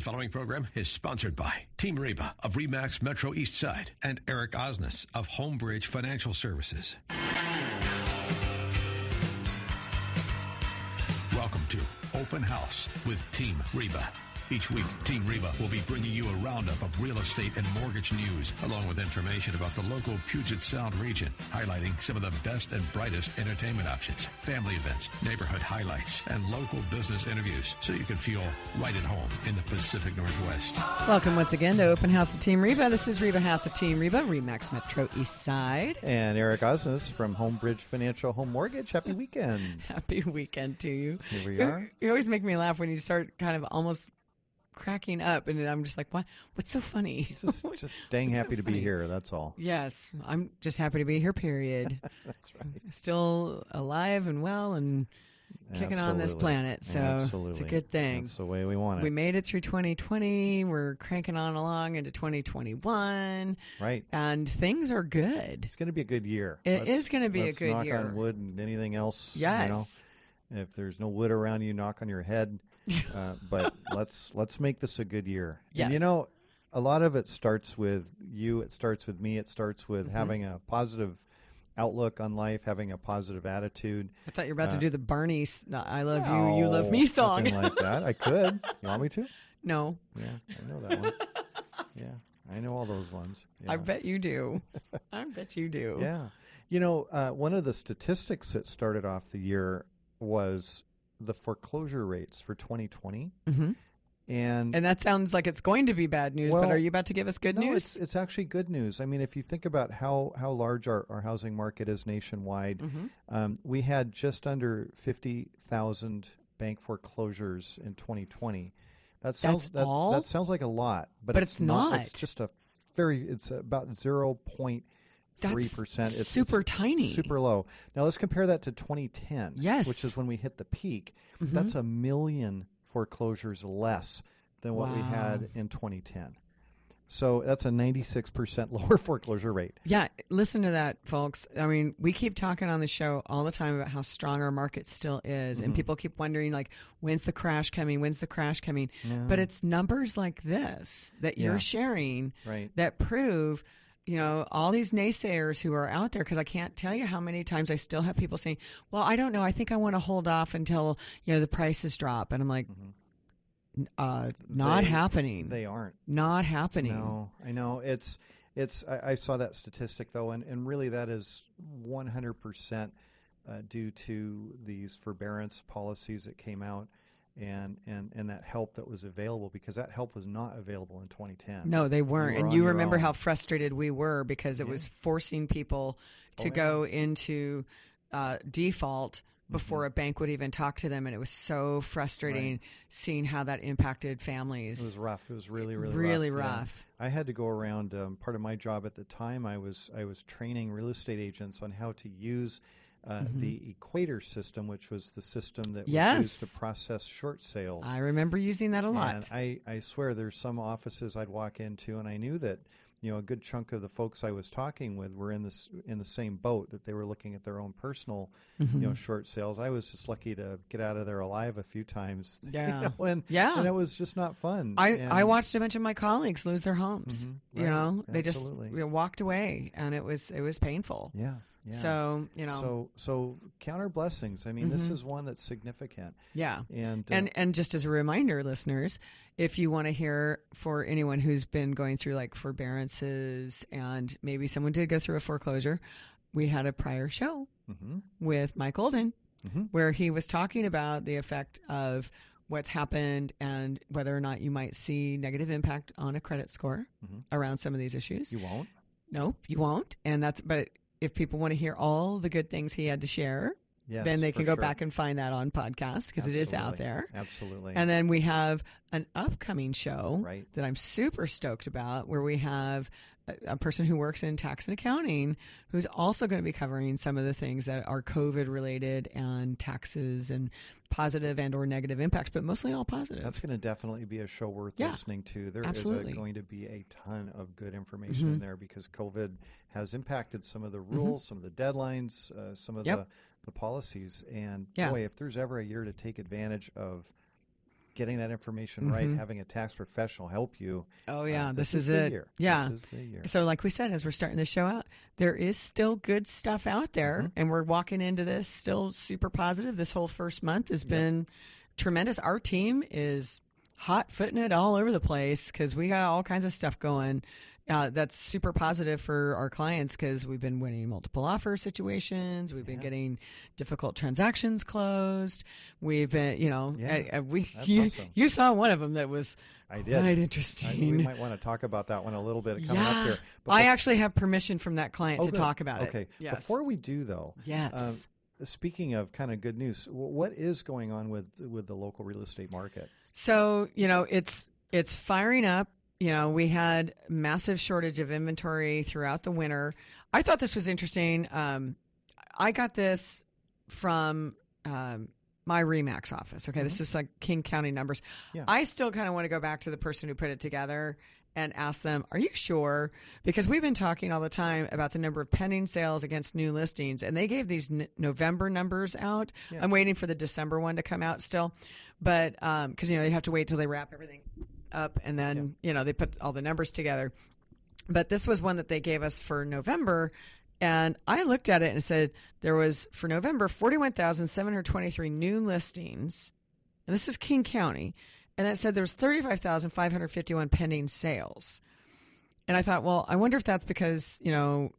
The following program is sponsored by Team Reba of Remax Metro East Side and Eric Osnes of Homebridge Financial Services. Welcome to Open House with Team Reba. Each week, Team Reba will be bringing you a roundup of real estate and mortgage news, along with information about the local Puget Sound region, highlighting some of the best and brightest entertainment options, family events, neighborhood highlights, and local business interviews, so you can feel right at home in the Pacific Northwest. Welcome once again to Open House of Team Reba. This is Reba Haas of Team Reba, Remax Metro East Side. And Eric Osnes from Homebridge Financial Home Mortgage. Happy weekend. Happy weekend to you. Here we You- are. You always make me laugh when you start kind of almost cracking up, and I'm just like, "What? What's so funny?" Just, just dang It's so happy to funny. be here. That's all. yes, I'm just happy to be here. Period. That's right. Still alive and well and kicking on this planet, so Absolutely. it's a good thing. That's the way we want it. We made it through 2020. We're cranking on along into 2021, right. and things are good. It's going to be a good year. It is gonna be a let's good knock year. on wood and anything else. Yes. You know, if there's no wood around you, knock on your head. Uh, but let's let's make this a good year. And you know, a lot of it starts with you. It starts with me. It starts with Mm-hmm. having a positive outlook on life, having a positive attitude. I thought you were about Uh, to do the Barney "I love you, you love me" song. Like that. I could. You want me to? no, Yeah, I know that one. Yeah, I know all those ones. Yeah. I bet you do. I bet you do. Yeah. You know, uh, one of the statistics that started off the year was the foreclosure rates for 2020. hmm And, And that sounds like it's going to be bad news. but are you about to give us good no, news? It's, it's actually good news. I mean, if you think about how, how large our, our housing market is nationwide, hmm um, we had just under 50,000 bank foreclosures in 2020. That sounds that, that sounds like a lot, but, But it's not. It's just a very. It's about zero point three percent. It's super it's tiny. super low. Now let's compare that to 2010. Yes. which is when we hit the peak. Mhm. That's a million foreclosures less than what we had in 2010. So that's a 96% lower foreclosure rate. Yeah, listen to that, folks. I mean, we keep talking on the show all the time about how strong our market still is, Mm-hmm. and people keep wondering, like, when's the crash coming? When's the crash coming? Yeah. But it's numbers like this that Yeah. you're sharing Right. that prove you know all these naysayers who are out there because i can't tell you how many times i still have people saying well i don't know. I think i want to hold off until you know the prices drop. And i'm like "N- uh not They- happening. They aren't. not happening. No, I know. It's it's. I, I saw that statistic though, and, and really that is 100 percent uh, due to these forbearance policies that came out, and and and that help that was available because that help was not available in 2010. no they weren't were and you remember own. how frustrated we were because it was forcing people to Oh, yeah. go into uh, default before a bank would even talk to them and it was so frustrating Right. seeing how that impacted families It was rough. It was really, really, really rough. yeah. I had to go around. Um, part of my job at the time, I was I was training real estate agents on how to use uh, the Equator system, which was the system that was used to process short sales. i remember using that a lot And I, I swear there's some offices I'd walk into and I knew that, you know, a good chunk of the folks I was talking with were in this in the same boat that they were looking at their own personal, Mm-hmm. you know, short sales. I was just lucky to get out of there alive a few times. you Yeah. know, and, Yeah. and it was just not fun. I, And- I watched a bunch of my colleagues lose their homes. Mhm. You know, they Absolutely. just you know, walked away, and it was it was painful. Yeah. Yeah. So you know, so so counter blessings. I mean, this Mhm. is one that's significant. yeah. And uh, And and just as a reminder, listeners, if you want to hear for anyone who's been going through like forbearances and maybe someone did go through a foreclosure, we had a prior show mhm. with Mike Olden Mhm. where he was talking about the effect of what's happened and whether or not you might see negative impact on a credit score Mhm. around some of these issues. you won't. Nope, you won't. And that's but if people want to hear all the good things he had to share, Yes, then they can go sure. back and find that on podcast because it is out there. Absolutely. And then we have an upcoming show Right. that I'm super stoked about where we have a, person who works in tax and accounting who's also going to be covering some of the things that are COVID related and taxes and positive and or negative impacts, but mostly all positive. That's going to definitely be a show worth Yeah, listening to. There is absolutely. a, going to be a ton of good information in Mhm. there because COVID has impacted some of the rules, some of the deadlines, uh, some of Yep. the, the policies. And Yeah. boy, if there's ever a year to take advantage of getting that information right, having a tax professional help you. Oh uh, yeah, this, is, is, the it. year. Yeah. This is the year. So, like we said, as we're starting the show out, there is still good stuff out there, Mm-hmm. and we're walking into this still super positive. This whole first month has been tremendous. Our team is hot footing it all over the place because we got all kinds of stuff going. Uh, that's super positive for our clients because we've been winning multiple offer situations. We've been getting difficult transactions closed. We've been, you know, Yeah. uh, uh, we you, awesome. you saw one of them that was I did. quite I- interesting. we might want to talk about that one a little bit coming up here. But I actually have permission from that client Oh, to good. talk about okay. it. Yes. Before we do, though, yes. um, speaking of kind of good news, what is going on with with the local real estate market? so, you know, it's it's firing up. You know, we had massive shortage of inventory throughout the winter. I thought this was interesting. Um, I got this from um, my Remax office. Okay, this is like King County numbers. Mm-hmm. Yeah. I still kind of want to go back to the person who put it together and ask them, "Are you sure?" Because we've been talking all the time about the number of pending sales against new listings, and they gave these n- November numbers out. Yeah. I'm waiting for the December one to come out still, but because you know they have to wait till they wrap everything up, and then you know they put all the numbers together. But this was one that they gave us for November. And I looked at it and said there was for November 41,723 new listings. And this is King County. And it said there was 35,551 pending sales. And I thought, well, I wonder if that's because, you know,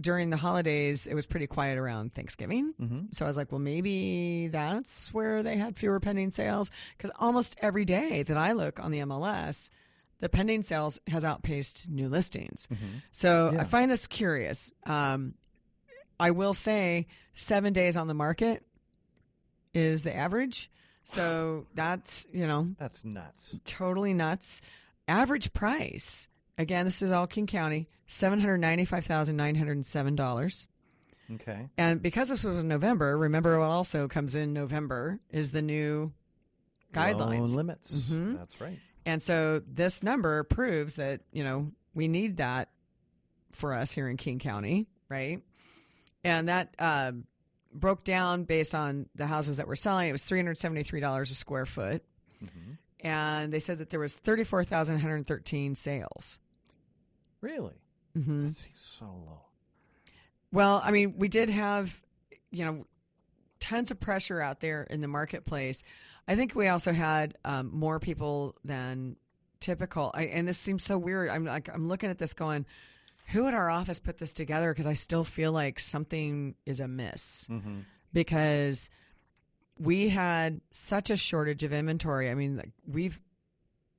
during the holidays it was pretty quiet around Thanksgiving. Mm-hmm. So I was like, well, maybe that's where they had fewer pending sales because almost every day that I look on the MLS, the pending sales has outpaced new listings. So Yeah. I find this curious. Um, I will say seven days on the market is the average. So that's, you know, That's nuts. totally nuts. Average price, again, this is all King County, $795,907. Okay. And because this was in November, remember what also comes in November is the new guidelines. Loan limits. Mhm. That's right. And so this number proves that, you know, we need that for us here in King County, right? And that uh, broke down based on the houses that we're selling. It was $373 a square foot. And they said that there was 34,113 sales. Really? hmm That seems so low. Well, I mean, we did have, you know, tons of pressure out there in the marketplace. I think we also had um, more people than typical. I, and this seems so weird. I'm like, I'm looking at this going, who at our office put this together? Because I still feel like something is amiss Mm-hmm. because we had such a shortage of inventory. I mean, like, we've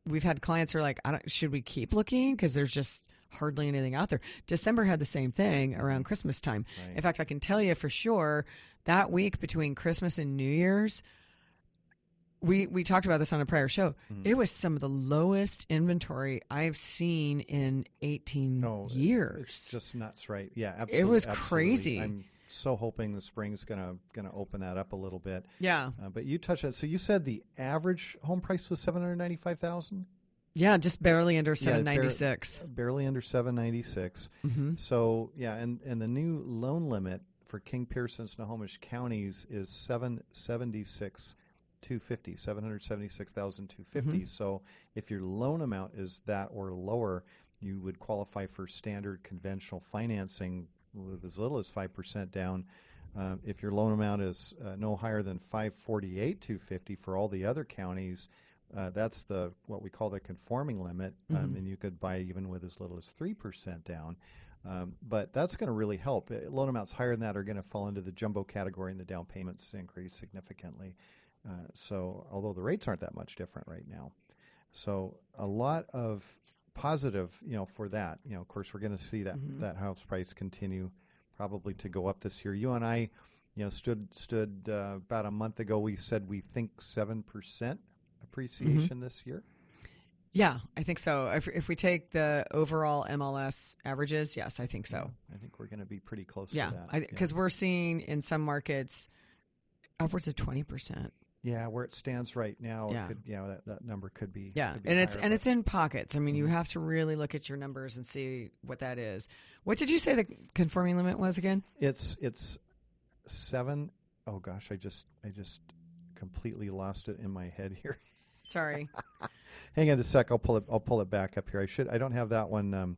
we've had clients who are like, I don't, should we keep looking because there's just hardly anything out there. December had the same thing around Christmas time. Right. In fact, I can tell you for sure that week between Christmas and New Year's, we we talked about this on a prior show. Mm. It was some of the lowest inventory I've seen in 18 years. It's just nuts, right? Yeah, absolutely. It was absolutely. crazy. I'm so hoping the spring's gonna gonna open that up a little bit. Yeah. Uh, but you touched that. So you said the average home price was 795,000 yeah, just barely under 796. barely under 796. hmm So yeah, and and the new loan limit for King Pierce and Snohomish counties is 776 250 776,250. So if your loan amount is that or lower, you would qualify for standard conventional financing with as little as 5% down. Uh, if your loan amount is uh, no higher than 548 250 for all the other counties, uh, that's the what we call the conforming limit, um, and you could buy even with as little as three percent down. Um, but that's going to really help. Uh, Loan amounts higher than that are going to fall into the jumbo category, and the down payments increase significantly. Uh, so, although the rates aren't that much different right now, so a lot of positive, you know, for that. You know, of course, we're going to see that that house price continue probably to go up this year. You and I, you know, stood stood uh, about a month ago. We said we think seven percent Mm-hmm. appreciation this year. Yeah, I think so. If, if we take the overall MLS averages, yes, I think so. I think we're going to be pretty close Yeah, to that. because we're seeing in some markets upwards of twenty percent. yeah, where it stands right now, Yeah. it could, yeah, that, that number could be. Yeah, could be and it's higher, and it's in pockets. I mean, you mm-hmm. have to really look at your numbers and see what that is. What did you say the conforming limit was again? It's it's seven. Oh gosh, I just I just completely lost it in my head here. Sorry. Hang on a sec. I'll pull it. I'll pull it back up here. I should. I don't have that one um,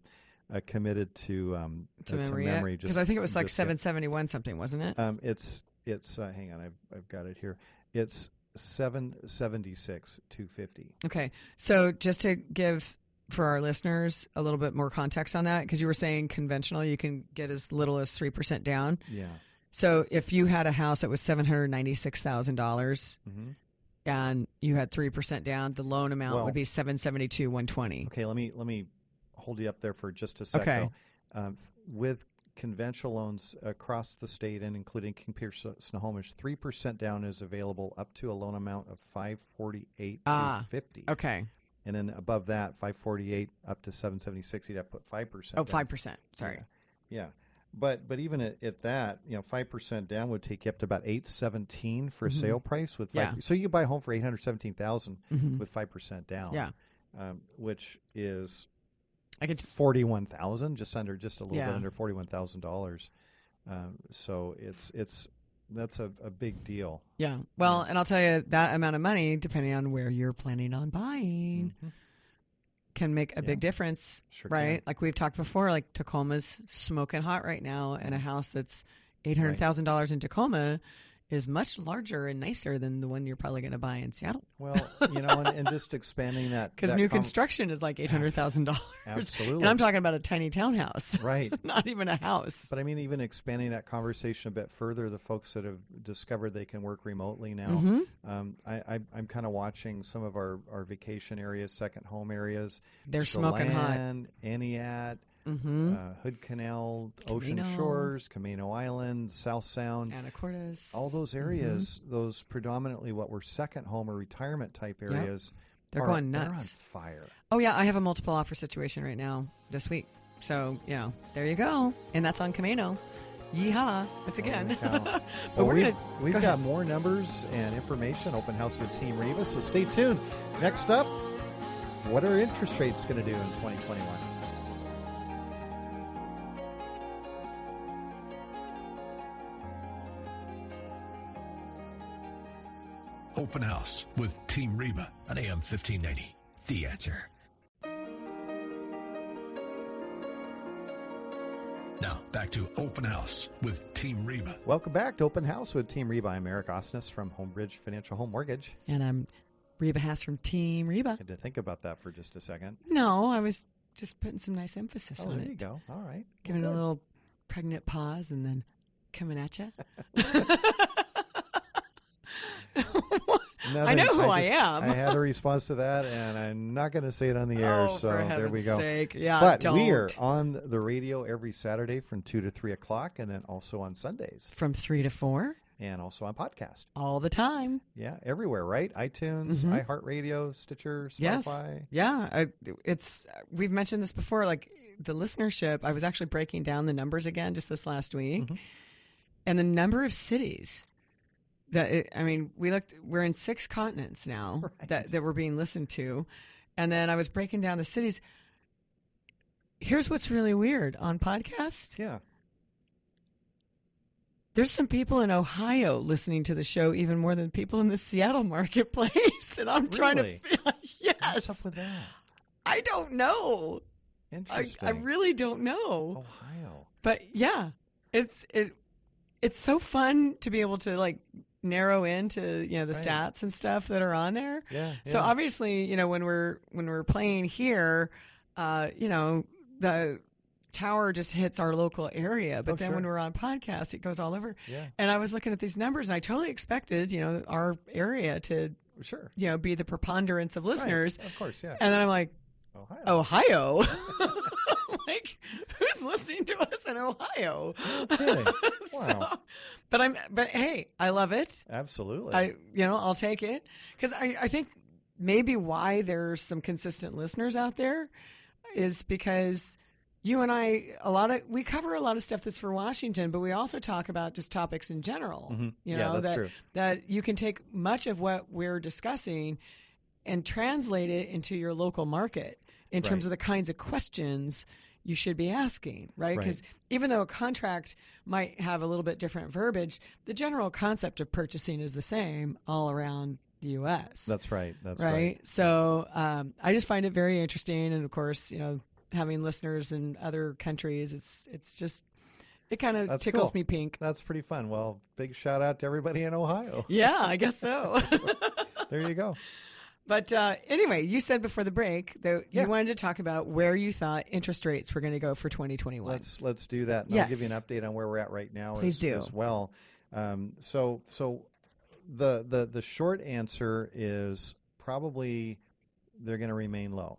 uh, committed to um, to uh, memory just- because I think it was like 771 something, wasn't it? Um, it's it's. Uh, hang on. I've I've got it here. It's seven seventy six two fifty. Okay. So just to give for our listeners a little bit more context on that, because you were saying conventional, you can get as little as 3% down. Yeah. So if you had a house that was $796,000 Mhm. And you had 3% down, the loan amount Well- would be 772 120 Okay. Let me let me hold you up there for just a second. Okay. Um, with conventional loans across the state and including King Pierce Snohomish, three percent down is available up to a loan amount of five forty eight Ah, two fifty. Okay. And then above that, five forty eight up to seven seventy six, you'd have to put five percent. Oh, 5%. Sorry. Yeah. But but even at, at that, you know, five percent down would take you up to about eight seventeen for a sale price with five. Mm-hmm. Yeah. So you could buy a home for eight hundred seventeen with five percent down. Mm-hmm. Yeah. Um, which is I could forty one thousand, just under just a little Yeah. bit under forty one thousand dollars. Um, so it's it's that's a, a big deal. Yeah. Well, and I'll tell you that amount of money, depending on where you're planning on buying, can make a big difference, Sure right? can. Like we've talked before, like Tacoma's smoking hot right now, and a mm-hmm. house that's eight hundred thousand dollars in Tacoma is much larger and nicer than the one you're probably going to buy in Seattle. Well, you know, and, and just expanding that Because new com- construction is like eight hundred thousand dollars. Absolutely. and I'm talking about a tiny townhouse, right. not even a house. But I mean, even expanding that conversation a bit further, the folks that have discovered they can work remotely now, Mm-hmm. um, I, I, I'm kind of watching some of our, our vacation areas, second home areas. They're smoking hot. Chelan, Entiat, Mm-hmm. uh, Hood Canal, Ocean Shores, Camano Island, South Sound. Anacortes. All those areas, those predominantly what were second home or retirement type areas, They're are- going They're on nuts. fire. Oh yeah, I have a multiple offer situation right now this week. So you know, there you go, and that's on Camano. Yeehaw! Once again, but Well, we're we've, gonna. we've go got ahead. more numbers and information. Open house with Team Reba. So stay tuned. Next up, what are interest rates going to do in 2021? Open House with Team Reba on AM 1590. The answer. Now, back to Open House with Team Reba. Welcome back to Open House with Team Reba. I'm Eric Osnes from Homebridge Financial Home Mortgage. And I'm Reba Haas from Team Reba. I Had to think about that for just a second. No, I was just putting some nice emphasis Oh, on there it, you go. All right. giving Well, a little pregnant pause, and then coming at you. I know who I just- am. I had a response to that, and I'm not going to say it on the air. oh, so there we go. sake! Yeah, but don't. we are on the radio every Saturday from 2 to 3 o'clock, and then also on Sundays, from three to four and also on podcast. all the time. Yeah, everywhere, right? iTunes, iHeartRadio, Stitcher, Mm-hmm. Yes. Spotify. Yeah. I, it's we've mentioned this before. Like the listenership, I was actually breaking down the numbers again just this last week, Mm-hmm. and the number of cities that I mean, we looked. We're in six continents now that that we're being listened to, and then I was breaking down the cities. Here's what's really weird on podcast. Yeah. There's some people in Ohio listening to the show even more than people in the Seattle marketplace, and I'm trying to Really? feel What's up with that? I don't know. I, Interesting. I really don't know. Ohio. But yeah, it's it it's so fun to be able to like narrow into, you know, the Right. stats and stuff that are on there. Yeah, So yeah. obviously, you know, when we're when we're playing here, uh, you know, the tower just hits our local area, but Oh, then sure. when we're on podcast, it goes all over. Yeah. And I was looking at these numbers and I totally expected, you know, our area to, Sure. you know, be the preponderance of listeners. Right. Of course, yeah. And then I'm like, Ohio. Ohio. like, who's listening to us in Ohio? kidding. So, Wow. but I'm, but hey, I love it. Absolutely. I, you know, I'll take it because I, I think maybe why there's some consistent listeners out there is because you and I, a lot of, we cover a lot of stuff that's for Washington, but we also talk about just topics in general. You Mm-hmm. Yeah, know, that's that, true. that you can take much of what we're discussing and translate it into your local market in terms of the kinds of questions you should be asking, right? Right. Because even though a contract might have a little bit different verbiage, the general concept of purchasing is the same all around the U.S. That's right. That's right. right. So um, I just find it very interesting, and of course, you know, having listeners in other countries, it's it's just it kind of tickles cool. me pink. That's pretty fun. Well, big shout out to everybody in Ohio. Yeah, I guess so. there you go. but uh, anyway, you said before the break that Yeah. you wanted to talk about where you thought interest rates were going to go for 2021. Let's let's do that. And Yes. I'll give you an update on where we're at right now Please as, do. as well. Um, so so the the the short answer is probably they're going to remain low.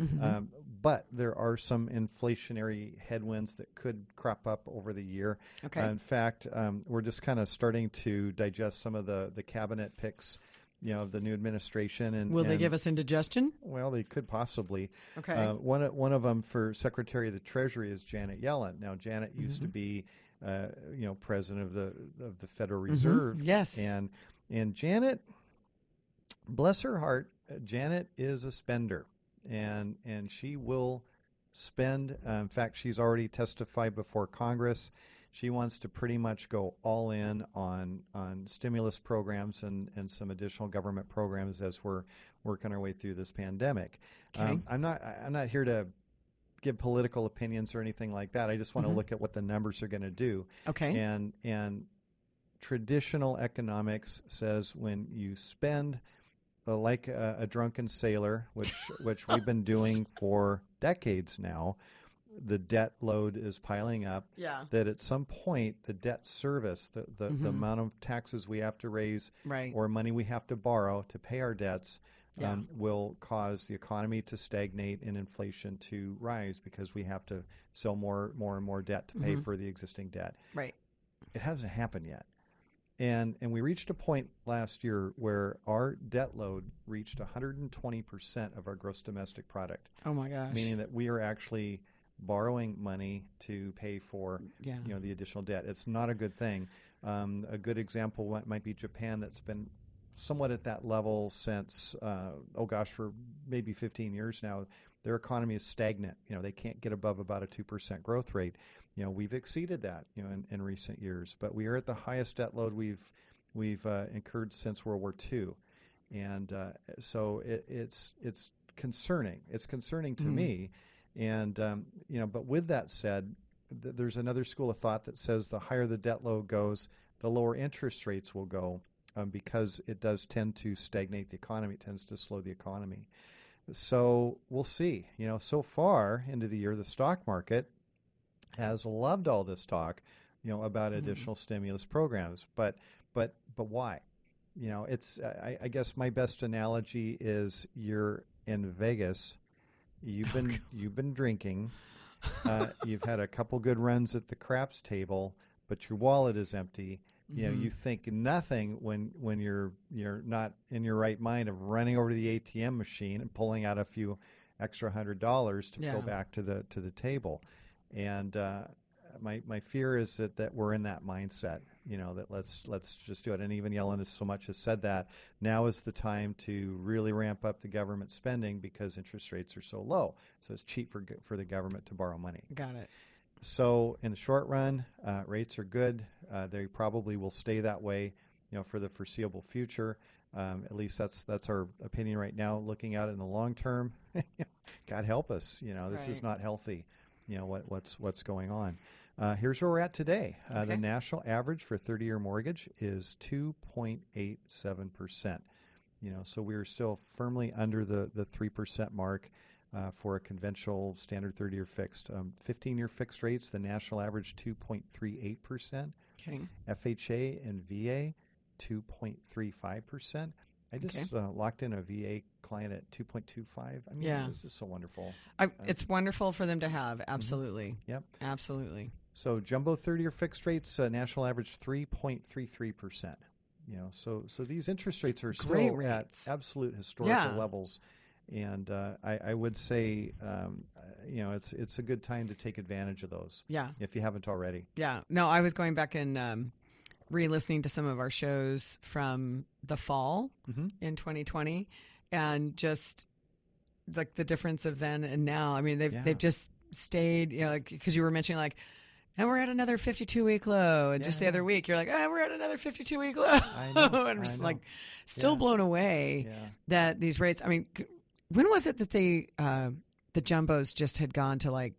Mm-hmm. Um, but there are some inflationary headwinds that could crop up over the year. Okay. Uh, in fact, um, we're just kind of starting to digest some of the, the cabinet picks, you know, of the new administration. And Will they give us indigestion? Well, they could possibly. Okay. Uh, one of- one of them for Secretary of the Treasury is Janet Yellen. Now, Janet used Mm-hmm. to be, uh, you know, president of the of the Federal Reserve. Mm-hmm. Yes. And and Janet, bless her heart, uh, Janet is a spender, and and she will spend. Uh, in fact, she's already testified before Congress. She wants to pretty much go all in on on stimulus programs and, and some additional government programs as we're working our way through this pandemic. Okay. Um, I'm not I'm not here to give political opinions or anything like that. I just want to look at what the numbers are going to do. Okay. And and traditional economics says when you spend uh, like a, a drunken sailor, which which we've been doing for decades now, the debt load is piling up. Yeah. That at some point the debt service, the the, the amount of taxes we have to raise, Right. or money we have to borrow to pay our debts. Yeah. Um, will cause the economy to stagnate and inflation to rise because we have to sell more, more and more debt to pay Mm-hmm. for the existing debt Right. it hasn't happened yet. And and we reached a point last year where our debt load reached 120% of our gross domestic product, Oh my gosh. meaning that we are actually borrowing money to pay for Yeah. you know the additional debt. It's not a good thing. Um, a good example might- might be Japan that's been somewhat at that level since uh, oh gosh for maybe 15 years now. Their economy is stagnant. You know they can't get above about a two percent growth rate. You know we've exceeded that you know in, in recent years, but we are at the highest debt load we've we've uh, incurred since World War II, and uh, so it, it's it's concerning. It's concerning to me, and um, you know. But with that said, th- there's another school of thought that says the higher the debt load goes, the lower interest rates will go, um, because it does tend to stagnate the economy. It tends to slow the economy. So we'll see. You know, so far into the year, the stock market has loved all this talk, you know, about additional stimulus programs. But but but why? You know, it's I, I guess my best analogy is you're in Vegas, you've been you've been drinking, uh, you've had a couple good runs at the craps table, but your wallet is empty. You know, you think nothing when when you're you're not in your right mind of running over to the ATM machine and pulling out a few extra hundred dollars to Yeah. go back to the to the table. And uh, my my fear is that, that we're in that mindset. You know that let's let's just do it. And even Yellen has so much has said that now is the time to really ramp up the government spending because interest rates are so low. So it's cheap for for the government to borrow money. Got it. So in the short run, uh, rates are good. Uh, they probably will stay that way, you know, for the foreseeable future. Um, at least that's that's our opinion right now. Looking out in the long term, God help us. You know, this is not healthy. You know what, what's what's going on. Uh, here's where we're at today. Uh, The national average for 30-year mortgage is 2.87 percent. You know, so we're still firmly under the the three percent mark uh, for a conventional standard 30-year fixed. Um, 15-year fixed rates, the national average 2.38 percent. Okay. FHA and VA 2.35 percent. I just uh, locked in a VA client at 2.25. I mean, Yeah. this is so wonderful. I, it's wonderful for them to have. Absolutely. Yep. Absolutely. So jumbo 30-year fixed rates, uh, national average 3.33 percent. You know, so so these interest rates are still Great at absolute historical Yeah. levels, and uh, I, I would say, um, uh, you know, it's it's a good time to take advantage of those Yeah. if you haven't already. Yeah. No, I was going back and um, re-listening to some of our shows from the fall Mhm. in 2020, and just like the difference of then and now. I mean, they've Yeah. they've just stayed. You know, like because you were mentioning like and we're at another 52 week low. And just the Yeah. other week, you're like, oh, we're at another 52 week low. I know, and I'm just like, still Yeah. blown away Yeah. that these rates. I mean, when was it that they uh, the jumbos just had gone to like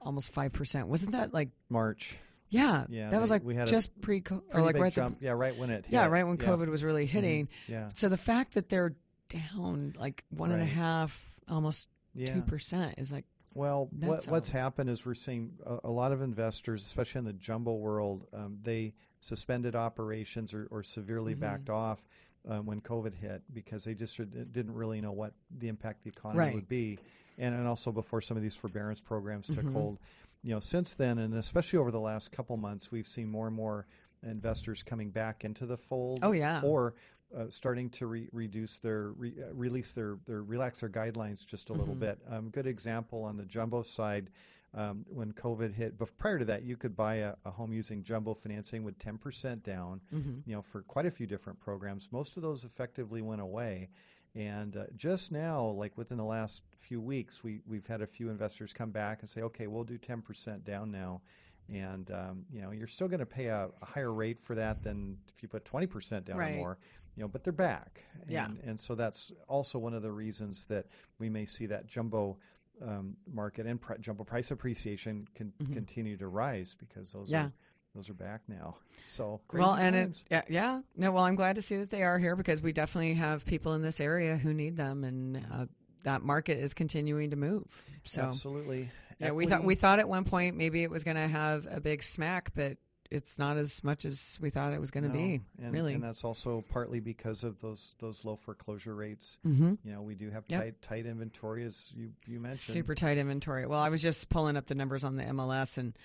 almost five percent? Wasn't that like March. yeah? Yeah, that was like we had a just pre or like right at the- yeah, right when it hit. yeah, right when Yeah. COVID was really hitting. Yeah. So the fact that they're down like one and a half, almost Yeah. two percent is like Well, what, what's happened is we're seeing a, a lot of investors, especially in the jumbo world, um, they suspended operations or, or severely Mm-hmm. backed off um, when COVID hit because they just did- didn't really know what the impact the economy Right. would be, and, and also before some of these forbearance programs took Mm-hmm. hold. You know, since then, and especially over the last couple months, we've seen more and more investors coming back into the fold. Oh, yeah. or uh, starting to re- reduce their re- uh, release their their relax their guidelines just a Mm-hmm. little bit. Um, good example on the jumbo side. Um, when COVID hit, but prior to that, you could buy a, a home using jumbo financing with 10% down, Mm-hmm. you know, for quite a few different programs. Most of those effectively went away. And uh, just now, like within the last few weeks, we, we've had a few investors come back and say, okay, we'll do 10% down now. And, um, you know, you're still going to pay a, a higher rate for that than if you put 20% down Right. or more, you know, but they're back. And, Yeah. and so that's also one of the reasons that we may see that jumbo um, market and jumbo price appreciation can continue to rise because those Mm-hmm. Yeah. are those are back now. So well, and times. it, yeah, yeah, no. Well, I'm glad to see that they are here because we definitely have people in this area who need them, and uh, that market is continuing to move. So absolutely. yeah, we thought we thought at one point maybe it was going to have a big smack, but it's not as much as we thought it was going to No, be. and, really, and that's also partly because of those those low foreclosure rates. mm-hmm. You know, we do have Yep. tight tight inventory, as you you mentioned. super tight inventory. Well, I was just pulling up the numbers on the MLS, and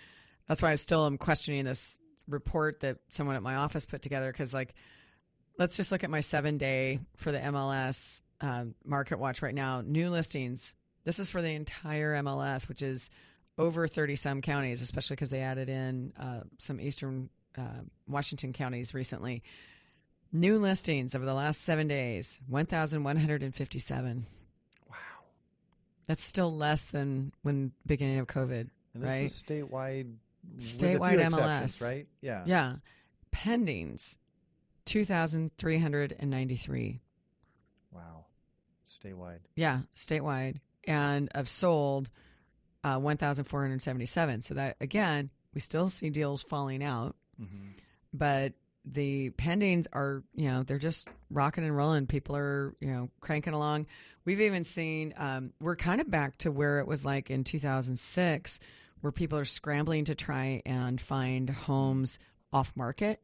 that's why I still am questioning this report that someone at my office put together. Because, like, let's just look at my seven day for the MLS uh, Market Watch right now. New listings. This is for the entire MLS, which is over thirty some counties, especially because they added in uh, some eastern uh, Washington counties recently. New listings over the last seven days, one thousand one hundred and fifty-seven. Wow. That's still less than when beginning of COVID, And this right? is statewide. Statewide MLS. right? Yeah. yeah, pendings, two thousand three hundred and ninety-three. Wow. Statewide. Yeah, statewide, and of sold, uh, one thousand four hundred seventy-seven. So that again, we still see deals falling out, Mm-hmm. but the pendings are, you know, they're just rocking and rolling. People are, you know, cranking along. We've even seen, um, we're kind of back to where it was like in 2006, where people are scrambling to try and find homes off market.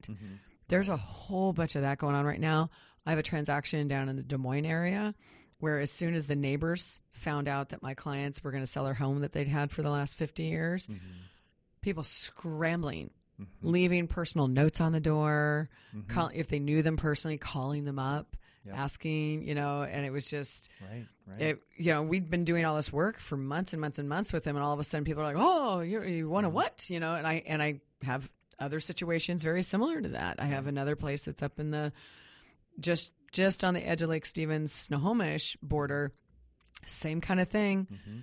There's a whole bunch of that going on right now. I have a transaction down in the Des Moines area where, as soon as the neighbors found out that my clients were going to sell their home that they'd had for the last 50 years, mm-hmm. people scrambling, mm-hmm. leaving personal notes on the door, mm-hmm. call, if they knew them personally, calling them up, Yep. asking, you know, and it was just, Right. Right. it, you know, we'd been doing all this work for months and months and months with them, and all of a sudden people are like, "Oh, you, you want to what?" You know, and I and I have other situations very similar to that. I have another place that's up in the just just on the edge of Lake Stevens, Snohomish border. Same kind of thing. Mm-hmm.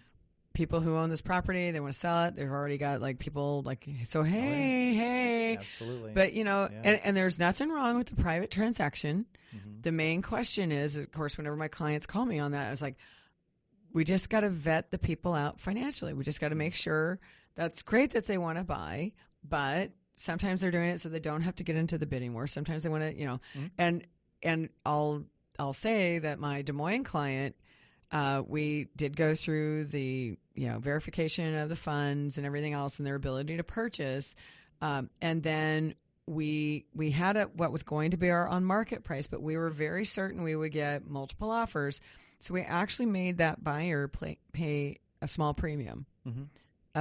People who own this property, they want to sell it. They've already got like people like, so hey, hey, Absolutely. but you know, Yeah. and, and there's nothing wrong with the private transaction. Mm-hmm. The main question is, of course, whenever my clients call me on that, I was like, we just got to vet the people out financially. We just got to make sure that's great that they want to buy, but sometimes they're doing it so they don't have to get into the bidding war. Sometimes they want to, you know, mm-hmm. and and I'll I'll say that my Des Moines client, uh, we did go through the you know verification of the funds and everything else and their ability to purchase, um, and then we we had a, what was going to be our on market price, but we were very certain we would get multiple offers, so we actually made that buyer pay a small premium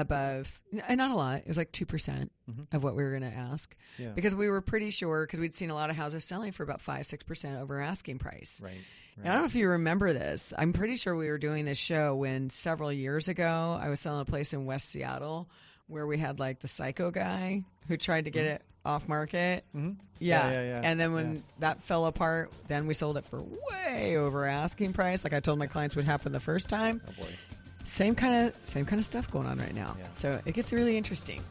above, uh, not a lot. It was like two percent mm-hmm. of what we were going to ask Yeah. because we were pretty sure because we'd seen a lot of houses selling for about five six percent over asking price. right. And I don't know if you remember this. I'm pretty sure we were doing this show when several years ago I was selling a place in West Seattle where we had like the psycho guy who tried to get mm-hmm. it off market. Mm-hmm. Yeah. Yeah, yeah, yeah. And then when Yeah. that fell apart, then we sold it for way over asking price, like I told my clients would happen the first time. Oh boy. Same kind of same kind of stuff going on right now. Yeah. So it gets really interesting.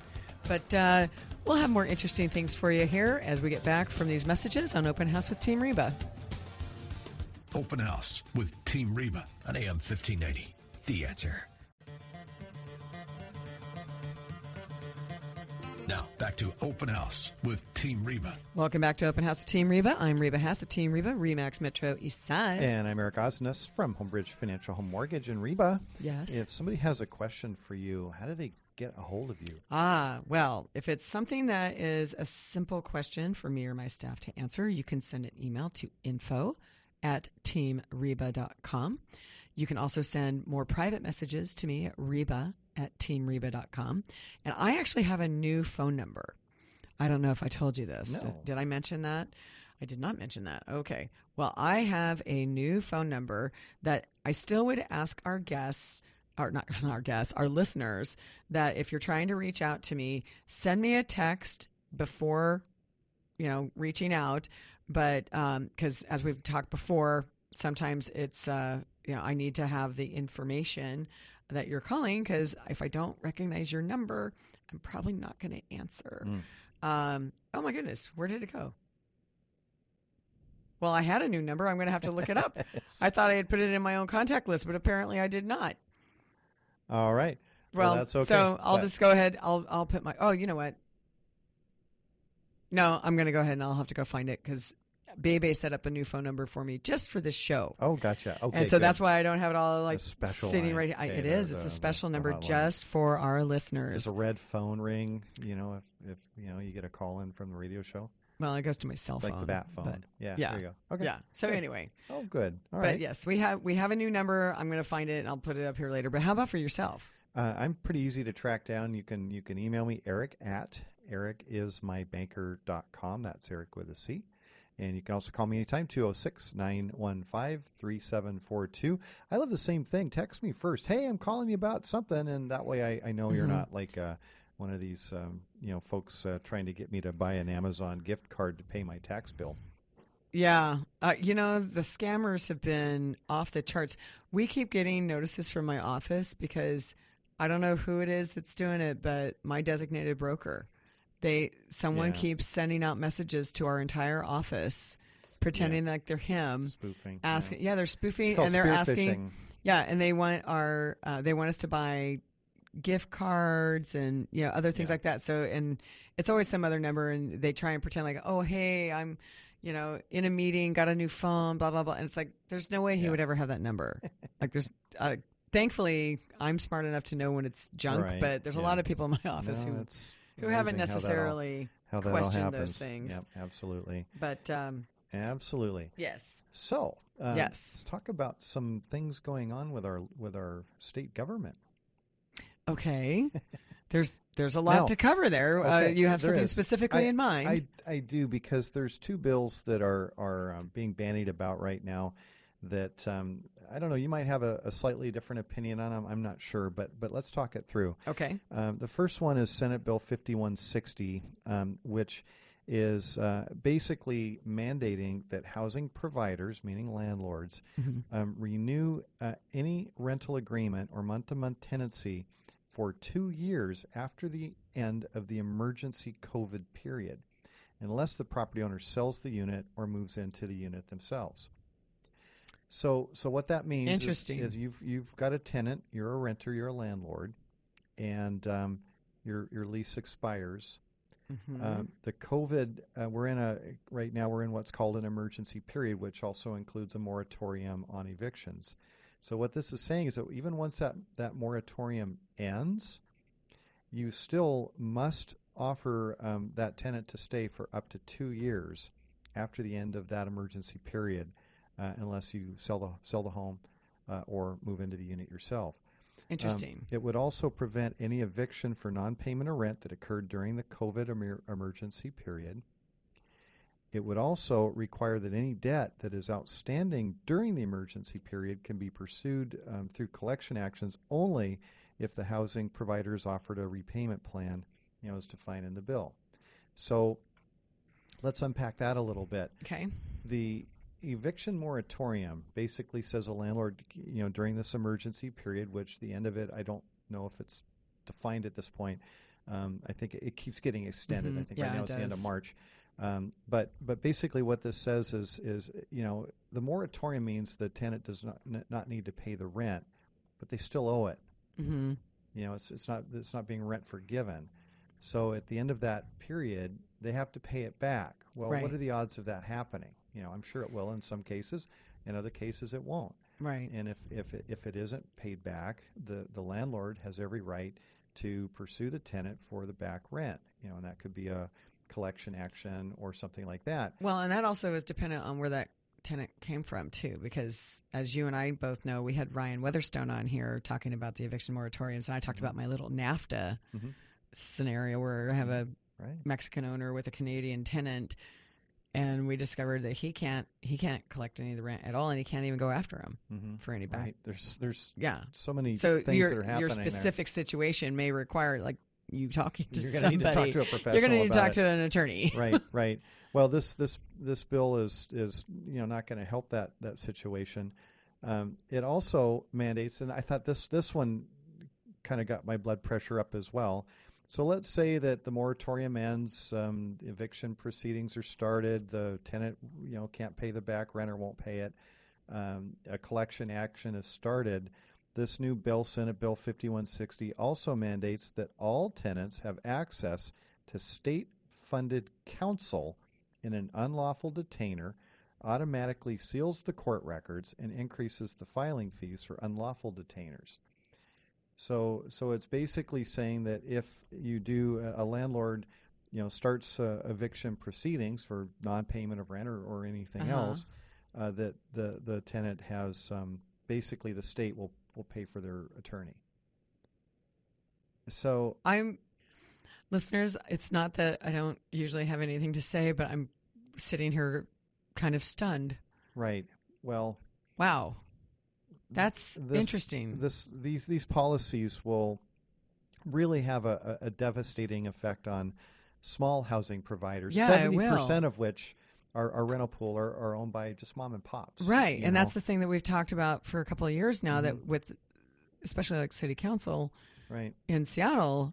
But uh, we'll have more interesting things for you here as we get back from these messages on Open House with Team Reba. Open House with Team Reba on AM 1580. The answer. Back to Open House with Team Reba. Welcome back to Open House with Team Reba. I'm Reba Haas of Team Reba, Remax Metro Eastside. And I'm Eric Osnes from Homebridge Financial Home Mortgage in Reba. Yes. If somebody has a question for you, how do they get a hold of you? Ah, well, if it's something that is a simple question for me or my staff to answer, you can send an email to info at teamreba.com. You can also send more private messages to me at reba at teamreba.com. And I actually have a new phone number. I don't know if I told you this. No. Did, I mention that? I did not mention that. Okay. Well, I have a new phone number that I still would ask our guests, or not our guests, our listeners, that if you're trying to reach out to me, send me a text before, you know, reaching out. But um, because as we've talked before, sometimes it's, uh, you know, I need to have the information that you're calling because if I don't recognize your number, I'm probably not going to answer. Um, oh my goodness, where did it go? Well, I had a new number. I'm going to have to look it up. I thought I had put it in my own contact list, but apparently I did not. All right. Well, that's okay. so I'll But- just go ahead. I'll I'll put my. Oh, you know what? No, I'm going to go ahead and I'll have to go find it because Bebe set up a new phone number for me just for this show. Oh, gotcha. Okay. and so good. that's why I don't have it all like special sitting right. I, Okay, it is. It's a special number hotline. just for our listeners. Does a red phone ring? You know, if, if you know you get a call in from the radio show, Well, it goes to my cell phone. like the bat phone. but- yeah, yeah. There you go. Okay. Yeah. So Good. anyway, Oh, good. All right. but yes, we have we have a new number. I'm going to find it and I'll put it up here later. But how about for yourself? Uh, I'm pretty easy to track down. You can you can email me Eric at ericismybanker.com. That's Eric with a C. And you can also call me anytime, 206 915 3742. I love the same thing. Text me first. Hey, I'm calling you about something. And that way I, I know you're not like uh, one of these um, you know folks uh, trying to get me to buy an Amazon gift card to pay my tax bill. Yeah, uh, you know the scammers have been off the charts. We keep getting notices from my office because I don't know who it is that's doing it, but my designated broker, they someone Yeah. keeps sending out messages to our entire office, pretending like they're him, Spoofing. asking. Yeah, they're spoofing and they're asking. phishing. Yeah, and they want our uh, they want us to buy gift cards and you know other things Yeah. like that. So and it's always some other number, and they try and pretend like, oh hey, I'm you know in a meeting, got a new phone, blah blah blah, and it's like there's no way he Yeah. would ever have that number. like there's. Uh, Thankfully, I'm smart enough to know when it's junk, Right, but there's a lot of people in my office No, who it's who haven't amazing how that all- necessarily how that questioned those things. Yep, absolutely. But um, Absolutely. yes, So, uh, Yes. let's talk about some things going on with our with our state government. okay. There's there's a lot Now, to cover there. uh, you have there something is. specifically I- in mind. I I do because there's two bills that are are um, being bandied about right now. That um, I don't know. You might have a, a slightly different opinion on them. I'm not sure, but but let's talk it through. okay. Um, the first one is Senate Bill 5160, um, which is uh, basically mandating that housing providers, meaning landlords, um, renew uh, any rental agreement or month to month tenancy for two years after the end of the emergency COVID period, unless the property owner sells the unit or moves into the unit themselves. So, so what that means is, Interesting. is you've you've got a tenant, you're a renter, you're a landlord, and um, your your lease expires. Mm-hmm. Um, the COVID, uh, we're in a right now. We're in what's called an emergency period, which also includes a moratorium on evictions. So what this is saying is that even once that that moratorium ends, you still must offer um, that tenant to stay for up to two years after the end of that emergency period, uh, unless you sell the sell the home uh, or move into the unit yourself. Um, Interesting. it would also prevent any eviction for non-payment of rent that occurred during the COVID emer- emergency period. It would also require that any debt that is outstanding during the emergency period can be pursued um, through collection actions only if the housing provider is offered a repayment plan, you know, as defined in the bill. So let's unpack that a little bit okay. the eviction moratorium basically says a landlord, you know, during this emergency period, which the end of it, I don't know if it's defined at this point, Um, I think it keeps getting extended. Mhm. I think Yeah, right now it it's the end of. March. Um, but but basically, what this says is is you know the moratorium means the tenant does not n- not need to pay the rent, but they still owe it. Mm-hmm. You know, it's it's not it's not being rent forgiven. So at the end of that period, they have to pay it back. Well, Right. what are the odds of that happening? You know, I'm sure it will in some cases. In other cases, it won't. Right. And if if it, if it isn't paid back, the the landlord has every right to pursue the tenant for the back rent. You know, and that could be a collection action or something like that. Well, and that also is dependent on where that tenant came from too, because as you and I both know, we had Ryan Weatherstone on here talking about the eviction moratoriums, and I talked about my little NAFTA Mhm. scenario where I have a Right. Mexican owner with a Canadian tenant, and we discovered that he can't he can't collect any of the rent at all, and he can't even go after him Mm-hmm. for any back. Right. There's there's Yeah. so many So things your that are happening your there. specific situation may require like you talking to You're going to somebody. need to talk to a professional. You're going to need to talk it. to an attorney. right, right. Well, this this this bill is is you know not going to help that that situation. Um, it also mandates, and I thought this this one kind of got my blood pressure up as well. So let's say that the moratorium ends, um, eviction proceedings are started, the tenant you know can't pay the back rent or won't pay it, um, a collection action is started. This new bill, Senate Bill 5160, also mandates that all tenants have access to state funded counsel in an unlawful detainer, automatically seals the court records, and increases the filing fees for unlawful detainers. So, so it's basically saying that if you do a landlord, you know, starts uh, eviction proceedings for non-payment of rent or, or anything Uh-huh. else, uh, that the the tenant has um, basically the state will will pay for their attorney. So I'm listeners, it's not that I don't usually have anything to say, but I'm sitting here kind of stunned. right, well, Wow. That's this- interesting. This these these policies will really have a, a, devastating effect on small housing providers. Yeah, it will. percent of which are, are rental pool are, are owned by just mom and pops. right. And know? that's the thing that we've talked about for a couple of years now Mm-hmm. that with especially like city council right. in Seattle,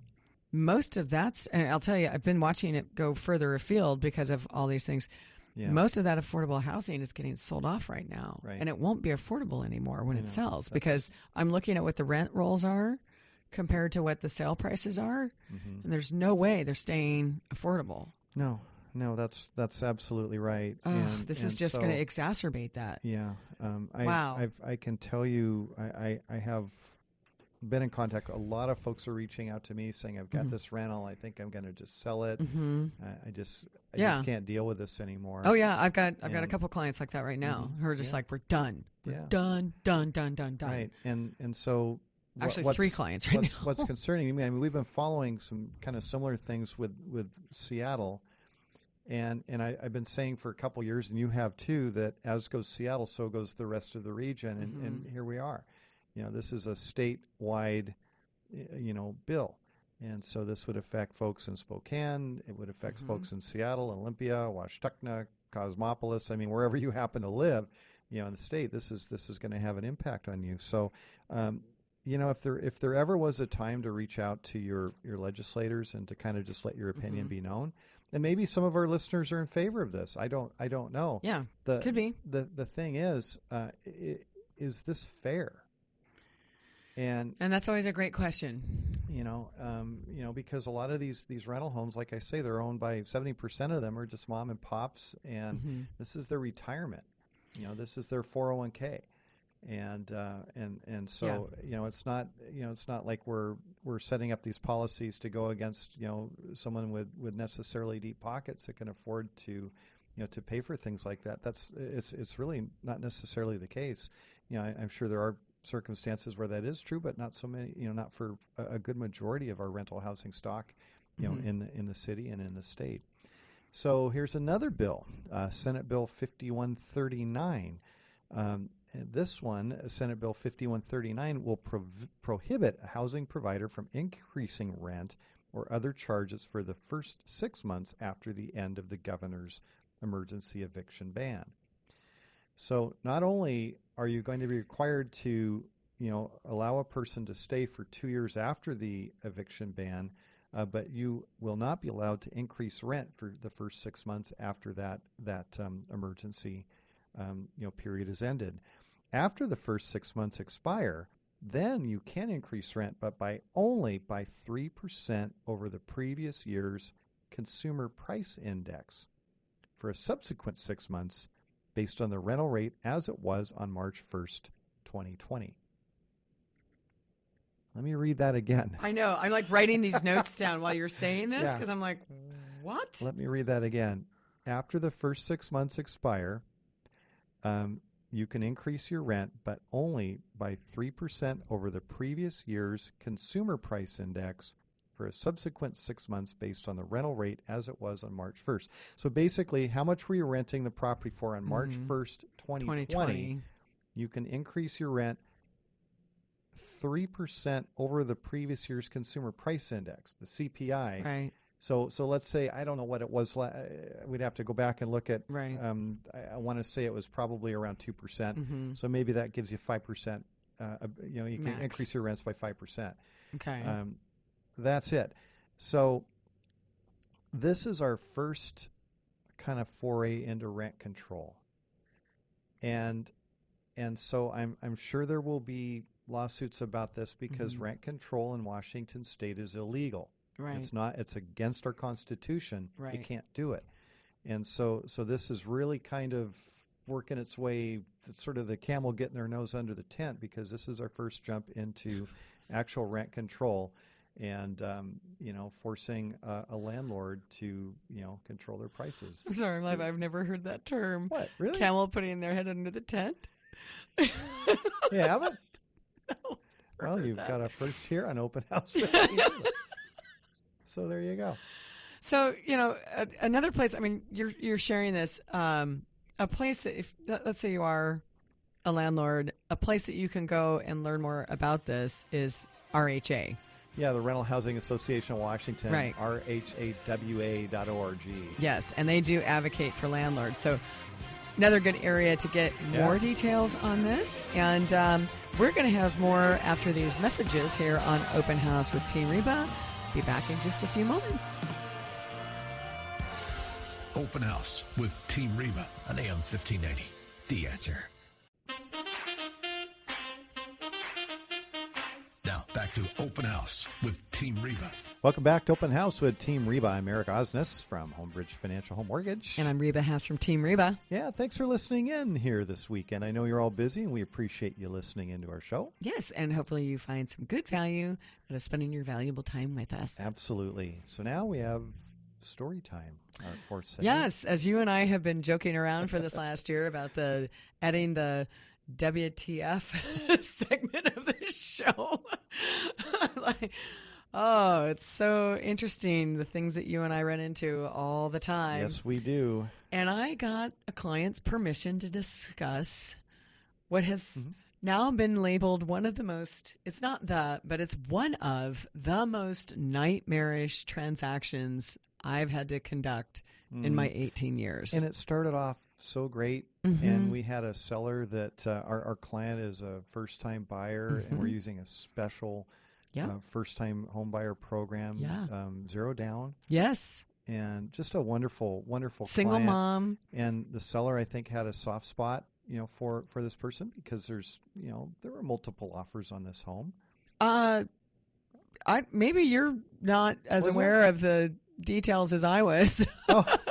most of that's and I'll tell you, I've been watching it go further afield because of all these things. Yeah. Most of that affordable housing is getting sold off right now. Right. And it won't be affordable anymore when it sells That's- because I'm looking at what the rent rolls are compared to what the sale prices are. Mm-hmm. And there's no way they're staying affordable. No, no, that's that's absolutely right. And, this is just so- going to exacerbate that. Yeah. Um, I, Wow. I've, I can tell you, I, I, I have been in contact. A lot of folks are reaching out to me saying, "I've got Mhm. this rental. I think I'm going to just sell it. hmm I, I just, I Yeah. just can't deal with this anymore." Oh yeah, I've got I've got a couple clients like that right now Mhm. who are just Yeah. like, we're done, we're Yeah. done, done, done, done, done. Right. And and so wha- Actually, three clients right what's, now. what's concerning me? I mean, we've been following some kind of similar things with with Seattle, and and I, I've been saying for a couple years, and you have too, that as goes Seattle, so goes the rest of the region, and, and Mm-hmm. here we are. You know, this is a statewide, y- you know, bill. And so this would affect folks in Spokane. It would affect Mhm. folks in Seattle, Olympia, Washtenaw, Cosmopolis. I mean, wherever you happen to live, you know, in the state, this is this is going to have an impact on you. So, um, you know, if there if there ever was a time to reach out to your your legislators and to kind of just let your opinion Mhm. be known, and maybe some of our listeners are in favor of this. I don't I don't know. Yeah, The could be. the the thing is, uh, i- is this fair? And And that's always a great question. you know, um, you know, because a lot of these these rental homes, like I say, they're owned by seventy percent of them are just mom and pops, and Mhm. this is their retirement. You know, this is their four hundred one k, and uh, and and so you know, it's not you know, it's not like we're we're setting up these policies to go against you know someone with with necessarily deep pockets that can afford to you know to pay for things like that. That's it's it's really not necessarily the case. You know, I, I'm sure there are circumstances where that is true, but not so many. You know, not for a, good majority of our rental housing stock. You know, Mhm. in the in the city and in the state. So here's another bill, uh, Senate Bill 5139. Um, this one, Senate Bill 5139, will prov- prohibit a housing provider from increasing rent or other charges for the first six months after the end of the governor's emergency eviction ban. So not only are you going to be required to, you know, allow a person to stay for two years after the eviction ban, uh, but you will not be allowed to increase rent for the first six months after that that um, emergency um, you know period is ended. After the first six months expire, then you can increase rent, but by only by three percent over the previous year's consumer price index for a subsequent six months based on the rental rate as it was on March 1st, 2020. Let me read that again. I know. I'm like writing these notes down while you're saying this Yeah. because I'm like, what? Let me read that again. After the first six months expire, um, you can increase your rent, but only by 3% over the previous year's consumer price index for a subsequent six months based on the rental rate as it was on March 1st. So basically, how much were you renting the property for on March 1st, 2020? 2020. You can increase your rent 3% over the previous year's consumer price index, the CPI. Right. So, so let's say I don't know what it was. la- uh, We'd have to go back and look at. Right. Um, I, I want to say it was probably around two percent. Mm-hmm. So maybe that gives you five percent. Uh, uh, you know, you can Max. increase your rents by five percent. Okay. Um, that's it. So this is our first kind of foray into rent control, and and so I'm I'm sure there will be lawsuits about this because Mhm. rent control in Washington State is illegal. right. It's not. It's against our constitution. Right. You can't do it. And so, so this is really kind of working its way. It's sort of the camel getting their nose under the tent because this is our first jump into actual rent control, and um, you know, forcing a, a landlord to you know control their prices. I'm sorry, I'm I've never heard that term. What really? Camel putting their head under the tent. you haven't? No, Well, you've that. got a first here on open house. so there you go. So you know, a, another place. I mean, you're you're sharing this. Um, a place that if let's say you are a landlord, a place that you can go and learn more about this is RHA. Yeah, the Rental Housing Association of Washington, Right. rhawa.org. Yes, and they do advocate for landlords. So another good area to get Yeah. more details on this. And um, we're going to have more after these messages here on Open House with Team Reba. Be back in just a few moments. Open House with Team Reba on AM 1590. The answer. To Open House with Team Reba. Welcome back to Open House with Team Reba. I'm Eric Osnes from Homebridge Financial Home Mortgage. And I'm Reba Haas from Team Reba. yeah, thanks for listening in here this weekend. I know you're all busy, and we appreciate you listening into our show. Yes, and hopefully you find some good value out of spending your valuable time with us. Absolutely. So now we have story time, our fourth segment. Yes, as you and I have been joking around for this last year about the adding the WTF segment of the show. like, oh, it's so interesting the things that you and I run into all the time. Yes, we do. And I got a client's permission to discuss what has Mm-hmm. now been labeled one of the most, it's not the, but it's one of the most nightmarish transactions I've had to conduct in my 18 years. Mm. And it started off so great, Mm-hmm. and we had a seller that uh, our, our client is a first time buyer, and we're using a special Mm-hmm. Yeah. uh, first time home buyer program, Yeah. um, zero down, yes. and just a wonderful, wonderful Single client. mom. And the seller, I think, had a soft spot, you know, for for this person because there's, you know, there were multiple offers on this home. Uh, I maybe you're not as Was aware of the details as I was. Oh.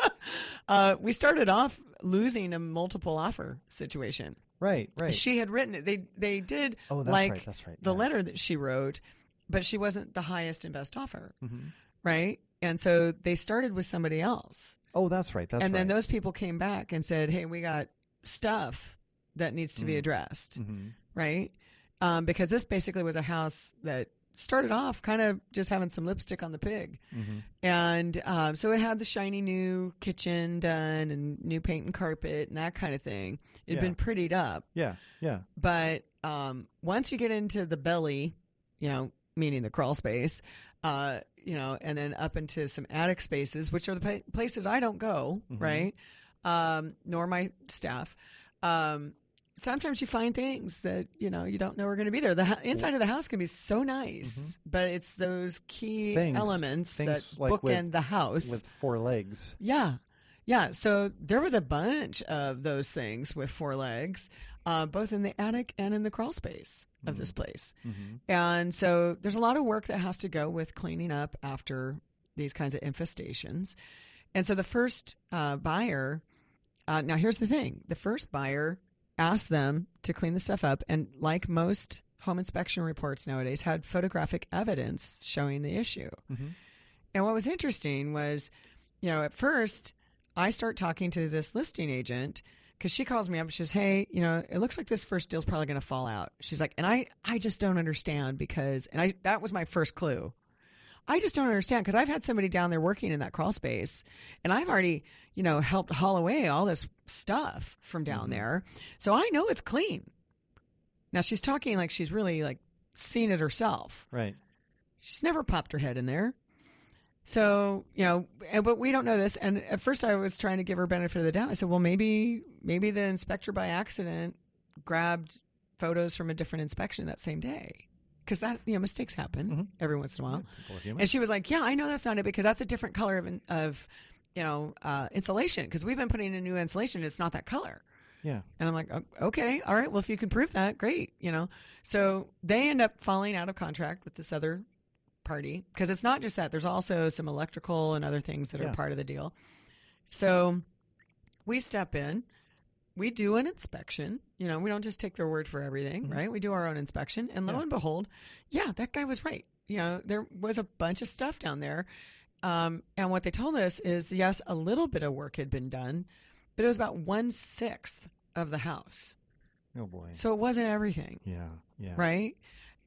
uh, we started off losing a multiple offer situation. Right, right. She had written it. They they did Oh, that's like right, that's right, the yeah. letter that she wrote, but she wasn't the highest and best offer, Mm-hmm. right? And so they started with somebody else, oh, that's right. That's and then right. those people came back and said, "Hey, we got stuff that needs to be addressed." Mm-hmm. right? Um, because this basically was a house that started off kind of just having some lipstick on the pig. Mm-hmm. And um, so it had the shiny new kitchen done and new paint and carpet and that kind of thing. It'd Yeah. been prettied up. yeah, yeah. But um, once you get into the belly, you know, meaning the crawl space, uh, you know, and then up into some attic spaces, which are the pa- places I don't go, right? Um, nor my staff. Um, sometimes you find things that you know you don't know are going to be there. The hu- inside of the house can be so nice, but it's those key Things- elements things that like bookend with- the house. with four legs. yeah, yeah. So there was a bunch of those things with four legs, uh, both in the attic and in the crawl space of this place. And so there's a lot of work that has to go with cleaning up after these kinds of infestations. And so the first uh, buyer, uh, now here's the thing: the first buyer asked them to clean the stuff up, and like most home inspection reports nowadays, had photographic evidence showing the issue. Mm-hmm. And what was interesting was, you know, at first I start talking to this listing agent because she calls me up and she says, "Hey, you know, it looks like this first deal's probably going to fall out." She's like, "And I, I just don't understand because," and I that was my first clue. I just don't understand because I've had somebody down there working in that crawl space, and I've already, you know, helped haul away all this stuff from down mm-hmm. there, so I know it's clean. Now she's talking like she's really like seen it herself. Right. She's never popped her head in there. So, you know, and- but we don't know this. And at first I was trying to give her benefit of the doubt. I said, well, maybe, maybe the inspector by accident grabbed photos from a different inspection that same day. Cause that, you know, mistakes happen every once in a while. Human. And she was like, yeah, I know that's not it because that's a different color of, of you know, uh, insulation. Cause we've been putting in new insulation. It's not that color. yeah. And I'm like, okay, all right. Well, if you can prove that, great. You know, so they end up falling out of contract with this other party because it's not just that. There's also some electrical and other things that Yeah. are part of the deal. So we step in, we do an inspection. You know, we don't just take their word for everything, right? We do our own inspection, and lo Yeah. and behold, yeah, that guy was right. You know, there was a bunch of stuff down there. Um, and what they told us is yes, a little bit of work had been done, but it was about one sixth of the house. Oh boy. So it wasn't everything, Yeah. Yeah. right?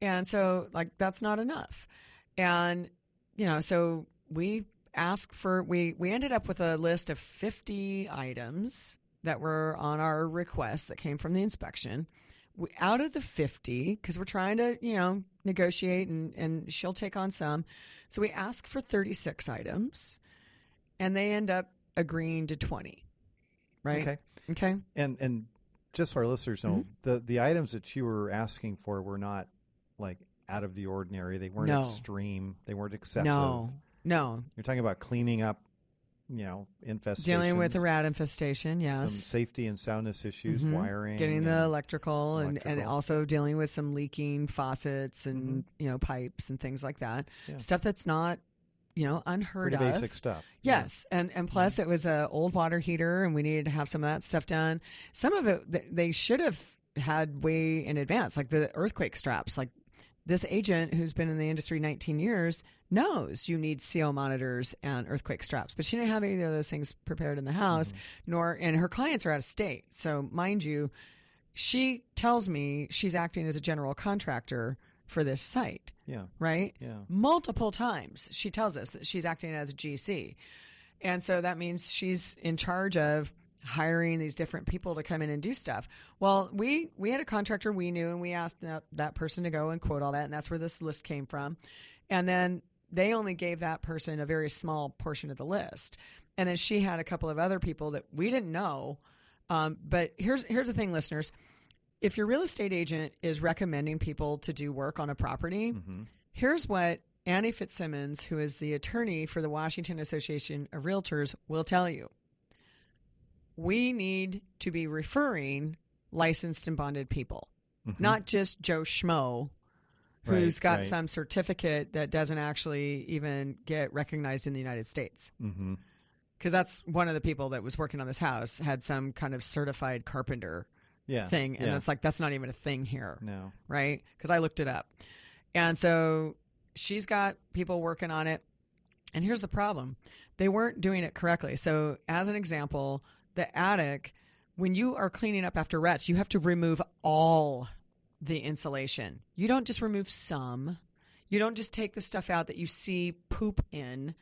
And so, like, that's not enough. And, you know, so we asked for, we, we ended up with a list of 50 items that were on our request that came from the inspection. We, out of the 50, because we're trying to, you know, negotiate and, and she'll take on some. So we ask for 36 items and they end up agreeing to 20, right? Okay. Okay. And and just so our listeners know, Mm-hmm. the the items that you were asking for were not like out of the ordinary. They weren't No. extreme. They weren't excessive. No, no. You're talking about cleaning up, you know, infestations. Dealing with a rat infestation, yes. some safety and soundness issues, Mhm. wiring, Getting the and- electrical, and, and also dealing with some leaking faucets and you know pipes and things like that. Yeah. Stuff that's not you know unheard pretty of. basic stuff. Yes, and and plus it was a old water heater, and we needed to have some of that stuff done. Some of it they should have had way in advance, like the earthquake straps. Like this agent who's been in the industry 19 years knows you need CO monitors and earthquake straps, but she didn't have either of those things prepared in the house. Mm-hmm. Nor and her clients are out of state, so mind you, she tells me she's acting as a general contractor for this site Yeah. right? Yeah. Multiple times she tells us that she's acting as a GC. And so that means she's in charge of hiring these different people to come in and do stuff. Well, we we had a contractor we knew and we asked that, that person to go and quote all that and that's where this list came from. And then they only gave that person a very small portion of the list. And then she had a couple of other people that we didn't know. Um, but here's here's the thing, listeners if your real estate agent is recommending people to do work on a property, here's what Annie Fitzsimmons, who is the attorney for the Washington Association of Realtors, will tell you. We need to be referring licensed and bonded people, not just Joe Schmo who's Right, got right. some certificate that doesn't actually even get recognized in the United States Mm-hmm. because that's one of the people that was working on this house had some kind of certified carpenter Yeah. thing, and yeah. it's like that's not even a thing here, no. right? Because I looked it up, and so she's got people working on it. And here's the problem: they weren't doing it correctly. So, as an example, the attic, when you are cleaning up after rats, you have to remove all the insulation. You don't just remove some. You don't just take the stuff out that you see poop in.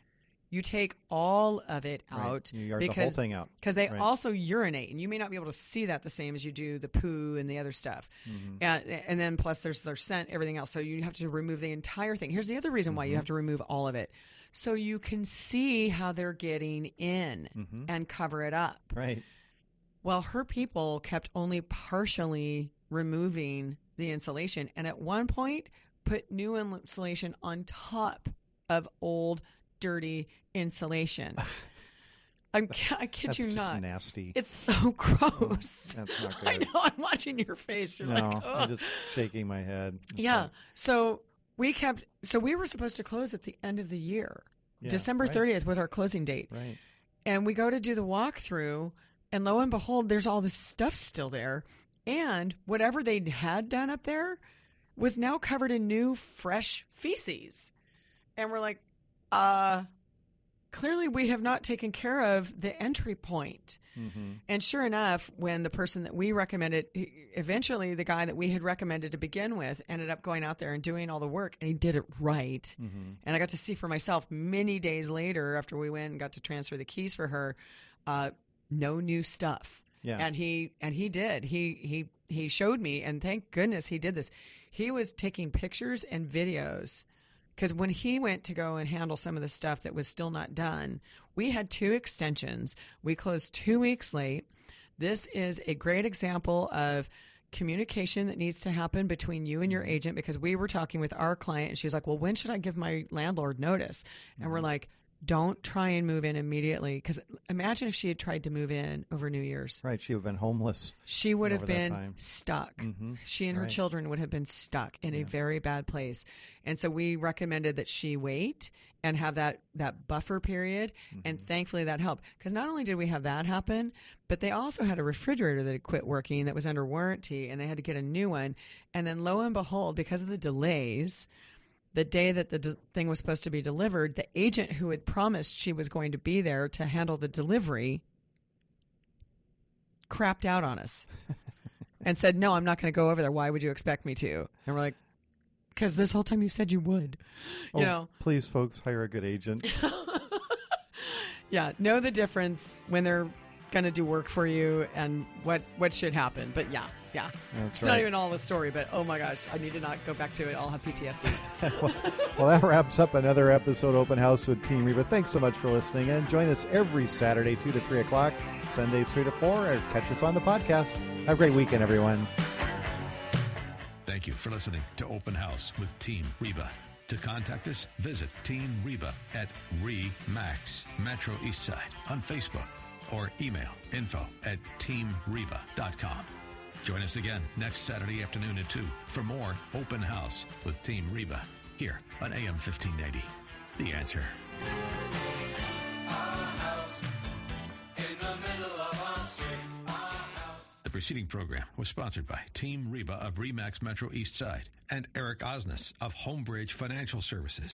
You take all of it Right. out You yard the because whole thing out. because they Right. also urinate, and you may not be able to see that the same as you do the poo and the other stuff. Mm-hmm. And, and then plus there's their scent, everything else. So you have to remove the entire thing. Here's the other reason Mm-hmm. why you have to remove all of it, so you can see how they're getting in Mm-hmm. and cover it up. Right. Well, her people kept only partially removing the insulation, and at one point put new insulation on top of old, dirty insulation. I'm, I kid That's you just not. nasty. It's so gross. That's not I know. I'm watching your face. You're no, like, I'm just shaking my head. It's yeah. like- So we kept. So we were supposed to close at the end of the year. Yeah, December right. 30th was our closing date, right. and we go to do the walkthrough, and lo and behold, there's all this stuff still there, and whatever they had done up there was now covered in new, fresh feces, and we're like, uh. Clearly, we have not taken care of the entry point. Mm-hmm. And sure enough, when the person that we recommended, eventually the guy that we had recommended to begin with ended up going out there and doing all the work, and he did it right. Mm-hmm. And I got to see for myself many days later after we went and got to transfer the keys for her, uh, no new stuff. Yeah. And he and he did. He he he showed me, and thank goodness he did this. He was taking pictures and videos because when he went to go and handle some of the stuff that was still not done, we had two extensions. We closed two weeks late. This is a great example of communication that needs to happen between you and your mm-hmm. agent because we were talking with our client and she's like, Well, when should I give my landlord notice? And we're mm-hmm. like, Don't try and move in immediately because imagine if she had tried to move in over New Year's. Right. She would have been homeless. She would have been stuck. Mhm. She and her children would have been stuck in a very bad place. And so we recommended that she wait and have that that buffer period and Mm-hmm. thankfully that helped because not only did we have that happen but they also had a refrigerator that had quit working that was under warranty and they had to get a new one and then lo and behold because of the delays the day that the de- thing was supposed to be delivered the agent who had promised she was going to be there to handle the delivery crapped out on us and said, "No, I'm not going to go over there. Why would you expect me to?" And we're like, "Because this whole time you said you would." Oh, You know, please, folks, hire a good agent. yeah, know the difference when they're going to do work for you and what what should happen. But yeah, yeah, That's it's right. not even all the story. But oh my gosh, I need to not go back to it. I'll have PTSD. well, that wraps up another episode of Open House with Team Reba. Thanks so much for listening, and join us every Saturday, 2 to 3 o'clock, Sundays, 3 to 4, or catch us on the podcast. Have a great weekend, everyone. Thank you for listening to Open House with Team Reba. To contact us, visit Team Reba at REMAX Metro Eastside on Facebook or email info at teamreba.com. Join us again next Saturday afternoon at 2 for more Open House with Team Reba here on AM 1580. The answer. The preceding program was sponsored by Team Reba of REMAX Metro East Side and Eric Osnes of Homebridge Financial Services.